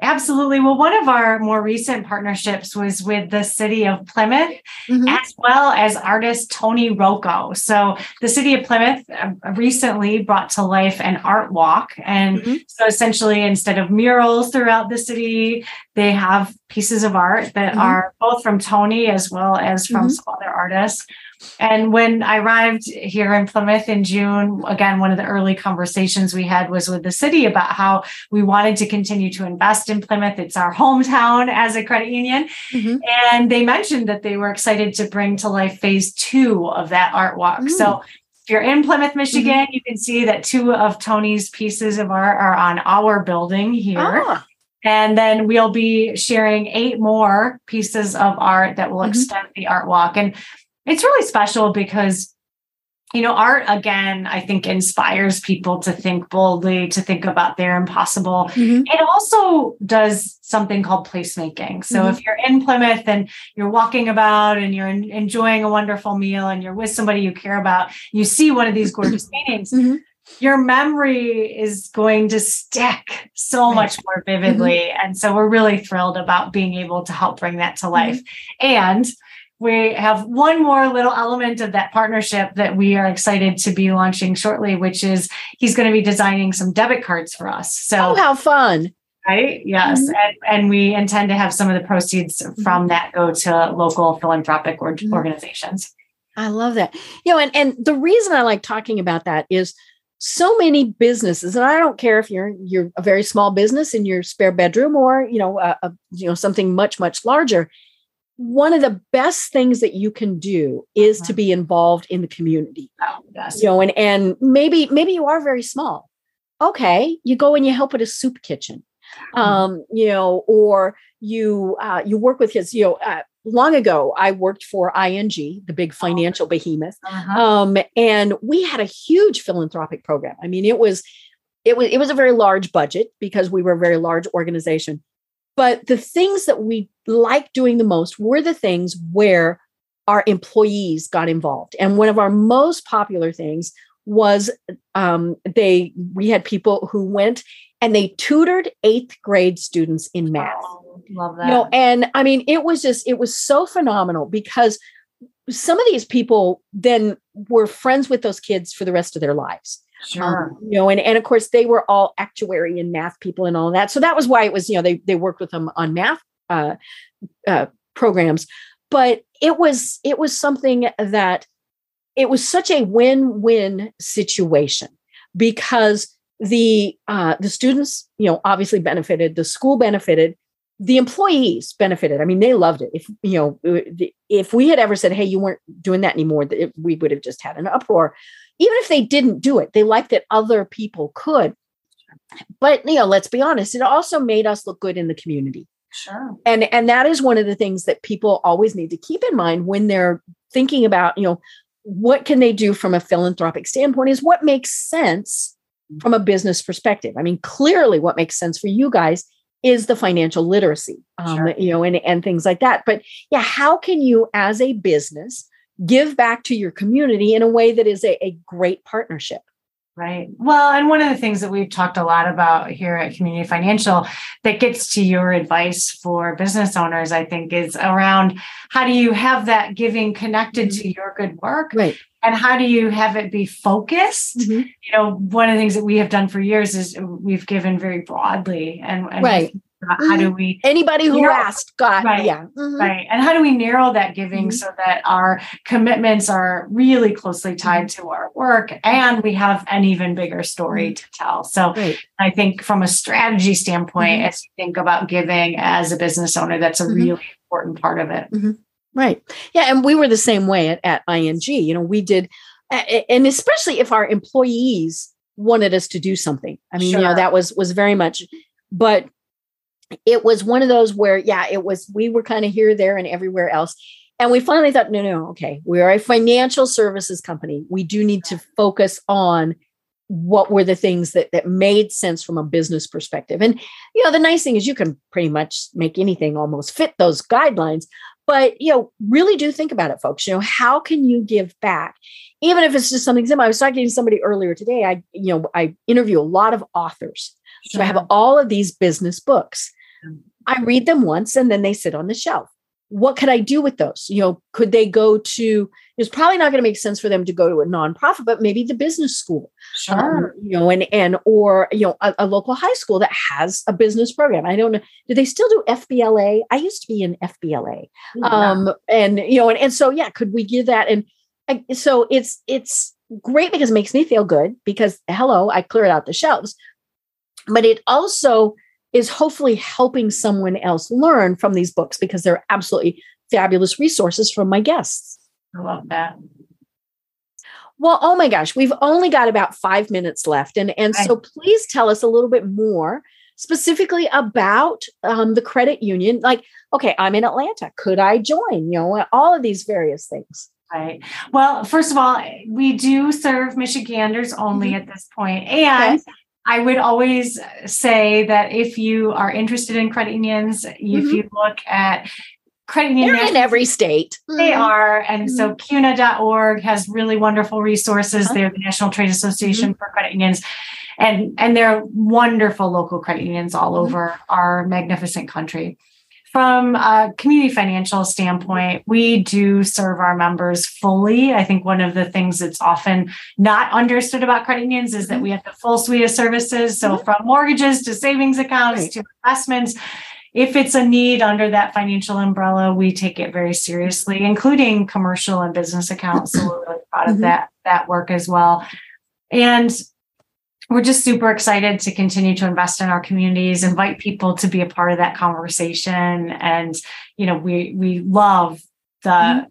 Absolutely. Well, one of our more recent partnerships was with the city of Plymouth, mm-hmm. as well as artist Tony Rocco. So, the city of Plymouth uh, recently brought to life an art walk. And mm-hmm. so, essentially, instead of murals throughout the city, they have pieces of art that mm-hmm. are both from Tony as well as from mm-hmm. some other artists. And when I arrived here in Plymouth in June, again, one of the early conversations we had was with the city about how we wanted to continue to invest in Plymouth. It's our hometown as a credit union. Mm-hmm. And they mentioned that they were excited to bring to life phase two of that art walk. Mm. So if you're in Plymouth, Michigan, mm-hmm. you can see that two of Tony's pieces of art are on our building here. Ah. And then we'll be sharing eight more pieces of art that will mm-hmm. extend the art walk. And it's really special because you know art again i think inspires people to think boldly to think about their impossible mm-hmm. it also does something called placemaking so mm-hmm. if you're in plymouth and you're walking about and you're enjoying a wonderful meal and you're with somebody you care about you see one of these gorgeous <clears throat> paintings mm-hmm. your memory is going to stick so right. much more vividly mm-hmm. and so we're really thrilled about being able to help bring that to life mm-hmm. and we have one more little element of that partnership that we are excited to be launching shortly, which is he's going to be designing some debit cards for us. So, oh, how fun! Right? Yes, mm-hmm. and, and, we intend to have some of the proceeds mm-hmm. from that go to local philanthropic or- mm-hmm. organizations. I love that. You know, and and the reason I like talking about that is so many businesses and i don't care if you're you're a very small business in your spare bedroom or you know a, a, you know something much much larger one of the best things that you can do is uh-huh. to be involved in the community oh, yes. you know and and maybe maybe you are very small okay you go and you help at a soup kitchen mm-hmm. um you know or you uh you work with his you know uh, long ago, I worked for ING, the big oh. financial behemoth, uh-huh. um, and we had a huge philanthropic program. I mean, it was it was it was a very large budget because we were a very large organization. But the things that we liked doing the most were the things where our employees got involved. And one of our most popular things was um, they we had people who went and they tutored eighth grade students in math. Oh Love that. You know, and I mean, it was just, it was so phenomenal because some of these people then were friends with those kids for the rest of their lives. Sure. Um, you know, and, and of course they were all actuary and math people and all that. So that was why it was, you know, they they worked with them on math uh, uh, programs. But it was it was something that it was such a win-win situation because the uh, the students, you know, obviously benefited, the school benefited, the employees benefited. I mean, they loved it. If you know, if we had ever said, "Hey, you weren't doing that anymore," we would have just had an uproar. Even if they didn't do it, they liked that other people could. But you know, let's be honest, it also made us look good in the community. Sure. And and that is one of the things that people always need to keep in mind when they're thinking about, you know, what can they do from a philanthropic standpoint is what makes sense from a business perspective. I mean, clearly what makes sense for you guys is the financial literacy, um, sure. you know, and, and things like that. But yeah, how can you as a business give back to your community in a way that is a, a great partnership? Right. Well, and one of the things that we've talked a lot about here at Community Financial that gets to your advice for business owners, I think, is around how do you have that giving connected to your good work? Right. And how do you have it be focused? Mm-hmm. You know, one of the things that we have done for years is we've given very broadly and, and right how do we anybody who narrow, asked got right, yeah mm-hmm. right and how do we narrow that giving mm-hmm. so that our commitments are really closely tied mm-hmm. to our work and we have an even bigger story mm-hmm. to tell so right. i think from a strategy standpoint mm-hmm. as you think about giving as a business owner that's a mm-hmm. really important part of it right yeah and we were the same way at, at ing you know we did and especially if our employees wanted us to do something i mean sure. you know that was was very much but it was one of those where, yeah, it was, we were kind of here, there, and everywhere else. And we finally thought, no, no, okay, we're a financial services company. We do need to focus on what were the things that that made sense from a business perspective. And you know, the nice thing is you can pretty much make anything almost fit those guidelines. But you know, really do think about it, folks. You know, how can you give back? Even if it's just something simple. I was talking to somebody earlier today. I, you know, I interview a lot of authors. So I have all of these business books. I read them once and then they sit on the shelf. What could I do with those? You know, could they go to, it's probably not going to make sense for them to go to a nonprofit, but maybe the business school, sure. Um, you know, and, and, or, you know, a, a, local high school that has a business program. I don't know. Do they still do FBLA? I used to be in FBLA. Yeah. Um, and, you know, and, and so, yeah, could we give that? And I, so it's, it's great because it makes me feel good because hello, I cleared out the shelves, but it also, is hopefully helping someone else learn from these books because they're absolutely fabulous resources from my guests. I love that. Well, oh my gosh, we've only got about five minutes left. And, and so please tell us a little bit more specifically about um, the credit union. Like, okay, I'm in Atlanta. Could I join? You know, all of these various things. Right. Well, first of all, we do serve Michiganders only mm-hmm. at this point, and okay. I would always say that if you are interested in credit unions, mm-hmm. if you look at credit unions They're in every state. They mm-hmm. are. And mm-hmm. so CUNA.org has really wonderful resources. Uh-huh. They're the National Trade Association mm-hmm. for Credit Unions. And, and they're wonderful local credit unions all mm-hmm. over our magnificent country. From a community financial standpoint, we do serve our members fully. I think one of the things that's often not understood about credit unions is that mm-hmm. we have the full suite of services. So, mm-hmm. from mortgages to savings accounts right. to investments, if it's a need under that financial umbrella, we take it very seriously, including commercial and business accounts. So, we're really proud of mm-hmm. that, that work as well. And we're just super excited to continue to invest in our communities invite people to be a part of that conversation and you know we we love the mm-hmm.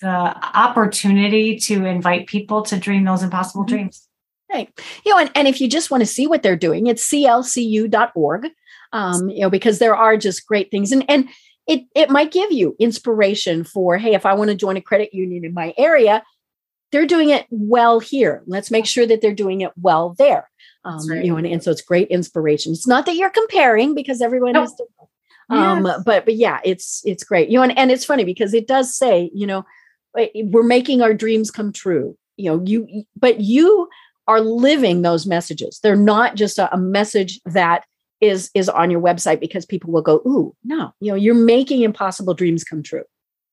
the, the, opportunity to invite people to dream those impossible mm-hmm. dreams right you know and, and if you just want to see what they're doing it's cfcu.org um, you know because there are just great things and and it it might give you inspiration for hey if i want to join a credit union in my area they're doing it well here. Let's make sure that they're doing it well there. Um, right. You know, and, and, so it's great inspiration. It's not that you're comparing because everyone is different. Um, yes. but but yeah, it's it's great. You know, and, and it's funny because it does say, you know, we're making our dreams come true. You know, you but you are living those messages. They're not just a, a message that is is on your website because people will go, ooh, no, you know, you're making impossible dreams come true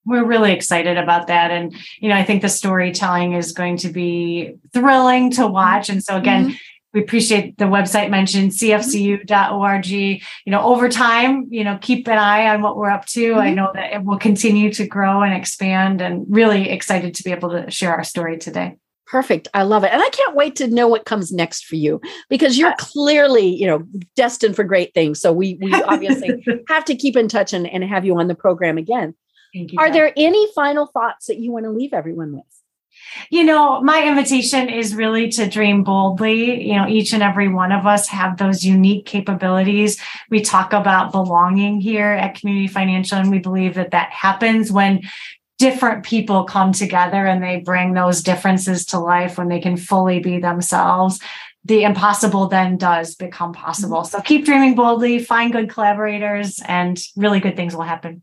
we're really excited about that and you know i think the storytelling is going to be thrilling to watch and so again mm-hmm. We appreciate the website mentioned cfcu.org you know over time you know keep an eye on what we're up to mm-hmm. i know that it will continue to grow and expand and really excited to be able to share our story today Perfect. I love it. And I can't wait to know what comes next for you because you're clearly, you know, destined for great things. So we we obviously <laughs> have to keep in touch and, and have you on the program again. Thank you. Are there any final thoughts that you want to leave everyone with? You know, my invitation is really to dream boldly. You know, each and every one of us have those unique capabilities. We talk about belonging here at Community Financial, and we believe that that happens when different people come together and they bring those differences to life when they can fully be themselves the impossible then does become possible. Mm-hmm. So keep dreaming boldly, find good collaborators, and really good things will happen.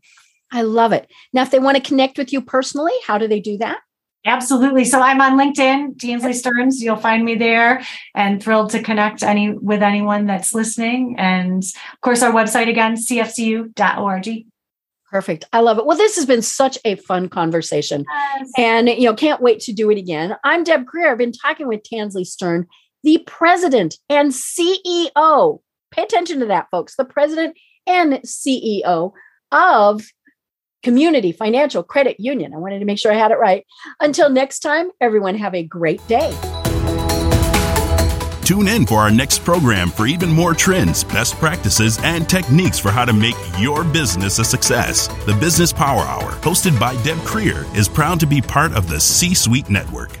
I love it. Now, if they want to connect with you personally, how do they do that? Absolutely. So I'm on LinkedIn, Tansley Stearns. You'll find me there and thrilled to connect any with anyone that's listening. And of course, our website again, cfcu.org. Perfect. I love it. Well, this has been such a fun conversation. Yes. And you know, can't wait to do it again. I'm Deb Krier. I've been talking with Tansley Stearn, the president and CEO. Pay attention to that, folks. The president and CEO of Community Financial Credit Union. I wanted to make sure I had it right. Until next time, everyone have a great day. Tune in for our next program for even more trends, best practices, and techniques for how to make your business a success. The Business Power Hour, hosted by Deb Krier, is proud to be part of the C Suite Network.